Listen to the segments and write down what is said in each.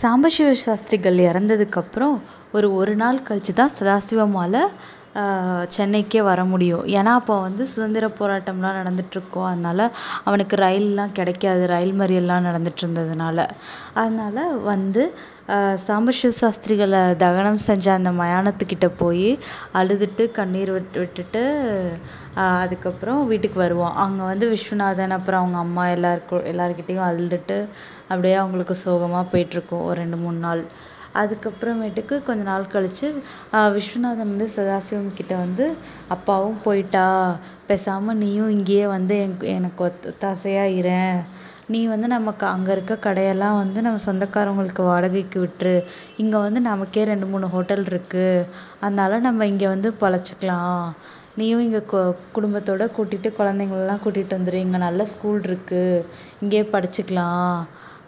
சாம்பசிவ சாஸ்திரிகள் இறந்ததுக்கப்புறம் ஒரு ஒரு நாள் கழித்து தான் சதாசிவமால் சென்னைக்கே வர முடியும். ஏன்னா அப்போ வந்து சுதந்திர போராட்டம்லாம் நடந்துகிட்ருக்கும் அதனால் அவனுக்கு ரயில்லாம் கிடைக்காது. ரயில் மறியல்லாம் நடந்துகிட்ருந்ததுனால அதனால் வந்து சாம்பசிவ சாஸ்திரிகளை தகனம் செஞ்ச அந்த மயானத்துக்கிட்ட போய் அழுதுட்டு கண்ணீர் விட்டு விட்டுட்டு அதுக்கப்புறம் வீட்டுக்கு வருவான் அங்கே வந்து விஸ்வநாதன் அப்புறம் அவங்க அம்மா எல்லாருக்கும் எல்லாருக்கிட்டேயும் அழுதுட்டு அப்படியே அவங்களுக்கு சோகமாக போயிட்டுருக்கும். ஒரு ரெண்டு மூணு நாள். அதுக்கப்புறமேட்டுக்கு கொஞ்ச நாள் கழித்து விஸ்வநாதன் வந்து சதாசிவம் கிட்ட வந்து அப்பாவும் போயிட்டா பேசாமல் நீயும் இங்கேயே வந்து எங் எனக்கு ஒத்த ஒத்தாசையாக இரேன் நீ வந்து நமக்கு அங்கே இருக்க கடையெல்லாம் வந்து நம்ம சொந்தக்காரங்களுக்கு வாடகைக்கு விட்டுரு. இங்கே வந்து நமக்கே ரெண்டு மூணு ஹோட்டல் இருக்குது அதனால நம்ம இங்கே வந்து பொழைச்சிக்கலாம். நீயும் இங்கே கு குடும்பத்தோடு கூட்டிகிட்டு குழந்தைங்களெல்லாம் கூட்டிகிட்டு வந்துரு. இங்கே நல்ல ஸ்கூல் இருக்குது இங்கேயே படிச்சுக்கலாம்.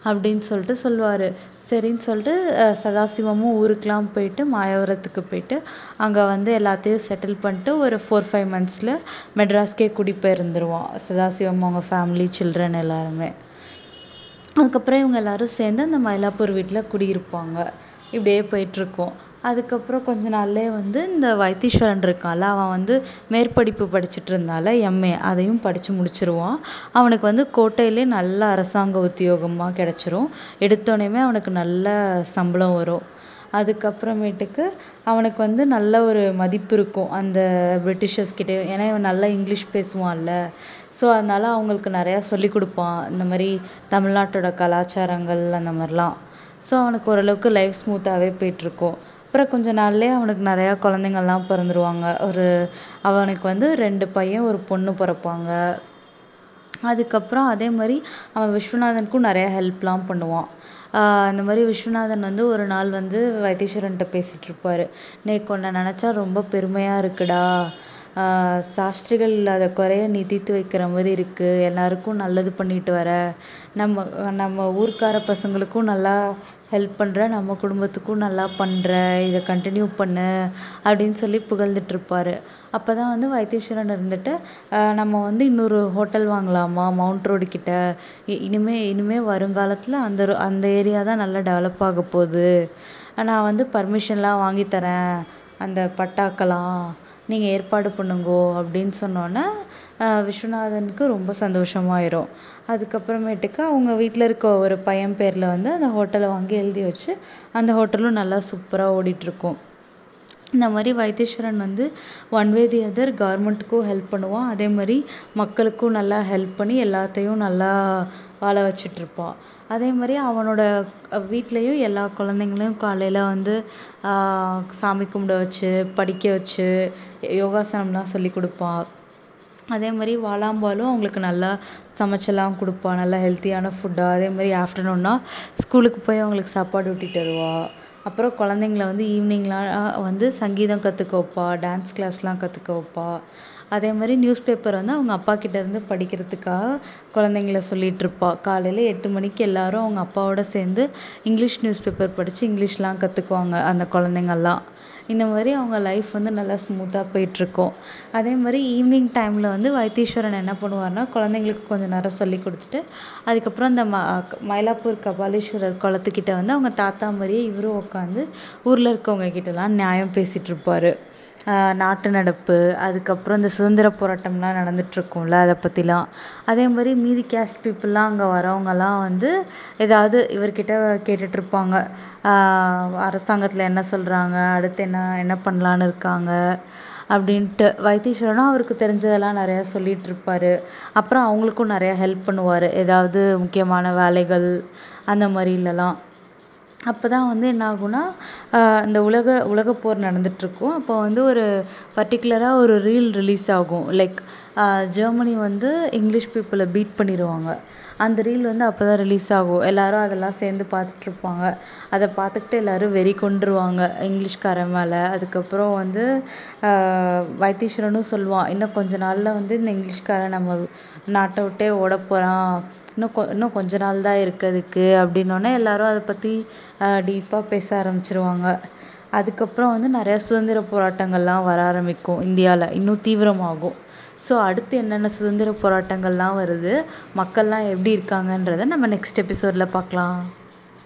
அப்படின்னு சொல்லிட்டு சொல்லுவார். சரின்னு சொல்லிட்டு சதாசிவமும் ஊருக்கெலாம் போயிட்டு மாயவரத்துக்கு போயிட்டு அங்கே வந்து எல்லாத்தையும் செட்டில் பண்ணிட்டு ஒரு ஃபோர் ஃபைவ் மந்த்ஸில் மெட்ராஸ்க்கே குடி சதாசிவம் அவங்க ஃபேமிலி சில்ட்ரன் எல்லாருமே. அதுக்கப்புறம் இவங்க எல்லாரும் சேர்ந்து அந்த மயிலாப்பூர் வீட்டில் குடியிருப்பாங்க. இப்படியே போயிட்டுருக்கோம். அதுக்கப்புறம் கொஞ்ச நாள்லேயே வந்து இந்த வைத்தீஸ்வரன் இருக்கான்ல அவன் வந்து மேற்படிப்பு படிச்சுட்டு இருந்தால எம்ஏ அதையும் படித்து முடிச்சிடுவான் அவனுக்கு வந்து கோட்டையிலே நல்ல அரசாங்க உத்தியோகமாக கிடச்சிரும். எடுத்தோடனையுமே அவனுக்கு நல்ல சம்பளம் வரும். அதுக்கப்புறமேட்டுக்கு அவனுக்கு வந்து நல்ல ஒரு மதிப்பு இருக்கும் அந்த பிரிட்டிஷர்ஸ் கிட்டேயும் ஏன்னா இவன் நல்லா இங்கிலீஷ் பேசுவான்ல. ஸோ அதனால் அவங்களுக்கு நிறையா சொல்லிக் கொடுப்பான். இந்த மாதிரி தமிழ்நாட்டோட கலாச்சாரங்கள் அந்த மாதிரிலாம். ஸோ அவனுக்கு ஓரளவுக்கு லைஃப் ஸ்மூத்தாகவே போயிட்டுருக்கும் அப்புறம் கொஞ்ச நாள்லேயே அவனுக்கு நிறையா குழந்தைங்கள்லாம் பிறந்துருவாங்க. ஒரு அவனுக்கு வந்து ரெண்டு பையன் ஒரு பொண்ணு பிறப்பாங்க. அதுக்கப்புறம் அதே மாதிரி அவன் விஸ்வநாதனுக்கும் நிறையா ஹெல்ப்லாம் பண்ணுவான். இந்த மாதிரி விஸ்வநாதன் வந்து ஒரு நாள் வந்து வைத்தீஸ்வரன்கிட்ட பேசிகிட்ருப்பாரு நீ உன்னை நினச்சா ரொம்ப பெருமையாக இருக்குடா. சாஸ்திரிகள் இல்லாத குறைய நீ தீர்த்து வைக்கிற மாதிரி இருக்குது எல்லாருக்கும் நல்லது பண்ணிட்டு வர. நம்ம நம்ம ஊர்க்கார பசங்களுக்கும் நல்லா ஹெல்ப் பண்ணுற நம்ம குடும்பத்துக்கும் நல்லா பண்ணுற இதை கண்டினியூ பண்ணு அப்படின்னு சொல்லி புகழ்ந்துட்டுருப்பாரு அப்போ தான் வந்து வைத்தீஸ்வரன் இருந்துட்டு நம்ம வந்து இன்னொரு ஹோட்டல் வாங்கலாமா மவுண்ட் ரோடு கிட்ட? இனிமே இனிமே வருங்காலத்தில் அந்த ரோ அந்த ஏரியா தான் நல்லா டெவலப் ஆக போகுது. நான் வந்து பர்மிஷன்லாம் வாங்கி தரேன். அந்த பட்டாக்கெல்லாம் நீங்கள் ஏற்பாடு பண்ணுங்கோ அப்படின்னு சொன்னோன்னே விஸ்வநாதனுக்கு ரொம்ப சந்தோஷமாயிரும். அதுக்கப்புறமேட்டுக்கு அவங்க வீட்டில் இருக்க ஒரு பையன் பேரில் வந்து அந்த ஹோட்டலை வாங்கி எழுதி வச்சு அந்த ஹோட்டலும் நல்லா சூப்பராக ஓடிட்டுருக்கும் இந்த மாதிரி வைத்தீஸ்வரன் வந்து ஒன் வே தி அதர் கவர்மெண்ட்டுக்கும் ஹெல்ப் பண்ணுவான். அதே மாதிரி மக்களுக்கும் நல்லா ஹெல்ப் பண்ணி எல்லாத்தையும் நல்லா வாழ வச்சுட்ருப்பான். அதே மாதிரி அவனோட வீட்லேயும் எல்லா குழந்தைங்களையும் காலையில் வந்து சாமி கும்பிட வச்சு படிக்க வச்சு யோகாசனம்லாம் சொல்லிக் கொடுப்பான். அதே மாதிரி வாழாம்பாலும் அவங்களுக்கு நல்லா சமைச்செல்லாம் கொடுப்பான். நல்லா ஹெல்த்தியான ஃபுட்டாக அதே மாதிரி ஆஃப்டர்நூன்னா ஸ்கூலுக்கு போய் அவங்களுக்கு சாப்பாடு ஊட்டிட்டு வருவாள் அப்புறம் குழந்தைங்கள வந்து ஈவினிங்லாம் வந்து சங்கீதம் கற்றுக்க வைப்பா டான்ஸ் கிளாஸ்லாம் கற்றுக்க வைப்பா. அதே மாதிரி நியூஸ் பேப்பர் வந்து அவங்க அப்பாக்கிட்டேருந்து படிக்கிறதுக்காக குழந்தைங்கள சொல்லிகிட்ருப்பா காலையில் எட்டு மணிக்கு எல்லோரும் அவங்க அப்பாவோடு சேர்ந்து இங்கிலீஷ் நியூஸ் பேப்பர் படித்து இங்கிலீஷ்லாம் கற்றுக்குவாங்க அந்த குழந்தைங்கள்லாம். இந்த மாதிரி அவங்க லைஃப் வந்து நல்லா ஸ்மூத்தாக போயிட்டுருக்கும். அதே மாதிரி ஈவினிங் டைமில் வந்து வைத்தீஸ்வரன் என்ன பண்ணுவார்னா குழந்தைங்களுக்கு கொஞ்சம் நேரம் சொல்லிக் கொடுத்துட்டு அதுக்கப்புறம் இந்த ம மயிலாப்பூர் கபாலீஸ்வரர் குளத்துக்கிட்ட வந்து அவங்க தாத்தா மாதிரியே இவரும் உட்காந்து ஊரில் இருக்கவங்க கிட்டலாம் நியாயம் பேசிகிட்ருப்பாரு நாட்டு நடப்பு அதுக்கப்புறம் இந்த சுதந்திர போராட்டம்லாம் நடந்துகிட்ருக்கும்ல அதை பற்றிலாம் அதே மாதிரி மீதி கேஸ்ட் பீப்புளெலாம் அங்கே வரவங்கலாம் வந்து ஏதாவது இவர்கிட்ட கேட்டுகிட்ருப்பாங்க அரசாங்கத்தில் என்ன சொல்கிறாங்க அடுத்து என்ன என்ன பண்ணலான்னு இருக்காங்க அப்படின்ட்டு வைத்தீஸ்வரனும் அவருக்கு தெரிஞ்சதெல்லாம் நிறையா சொல்லிகிட்ருப்பாரு அப்புறம் அவங்களுக்கும் நிறையா ஹெல்ப் பண்ணுவார். ஏதாவது முக்கியமான வேலைகள் அந்த மாதிரிலலாம். அப்போ தான் வந்து என்ன ஆகும்னா இந்த உலக உலகப்போர் நடந்துகிட்ருக்கும் அப்போ வந்து ஒரு பர்ட்டிகுலராக ஒரு ரீல் ரிலீஸ் ஆகும். லைக் ஜெர்மனி வந்து இங்கிலீஷ் பீப்புளை பீட் பண்ணிடுவாங்க அந்த ரீல் வந்து அப்போ தான் ரிலீஸ் ஆகும். எல்லாரும் அதெல்லாம் சேர்ந்து பார்த்துட்ருப்பாங்க அதை பார்த்துக்கிட்டு எல்லோரும் வெறி கொண்டுருவாங்க. இங்கிலீஷ்காரன் மேலே. அதுக்கப்புறம் வந்து வைத்தீஸ்வரனும் சொல்லுவான் இன்னும் கொஞ்ச நாளில் வந்து இந்த இங்கிலீஷ்காரன் நம்ம நாட்டை விட்டே ஓடப் போகிறான் இன்னும் கொ இன்னும் கொஞ்ச நாள் தான் இருக்குது அதுக்கு. அப்படின்னோன்னே எல்லாரும் அதை பற்றி டீப்பாக பேச ஆரம்பிச்சிருவாங்க. அதுக்கப்புறம் வந்து நிறையா சுதந்திர போராட்டங்கள்லாம் வர ஆரம்பிக்கும் இந்தியாவில் இன்னும் தீவிரமாகும். ஸோ அடுத்து என்னென்ன சுதந்திர போராட்டங்கள்லாம் வருது மக்கள்லாம் எப்படி இருக்காங்கன்றதை நம்ம நெக்ஸ்ட் எபிசோடில் பார்க்கலாம்.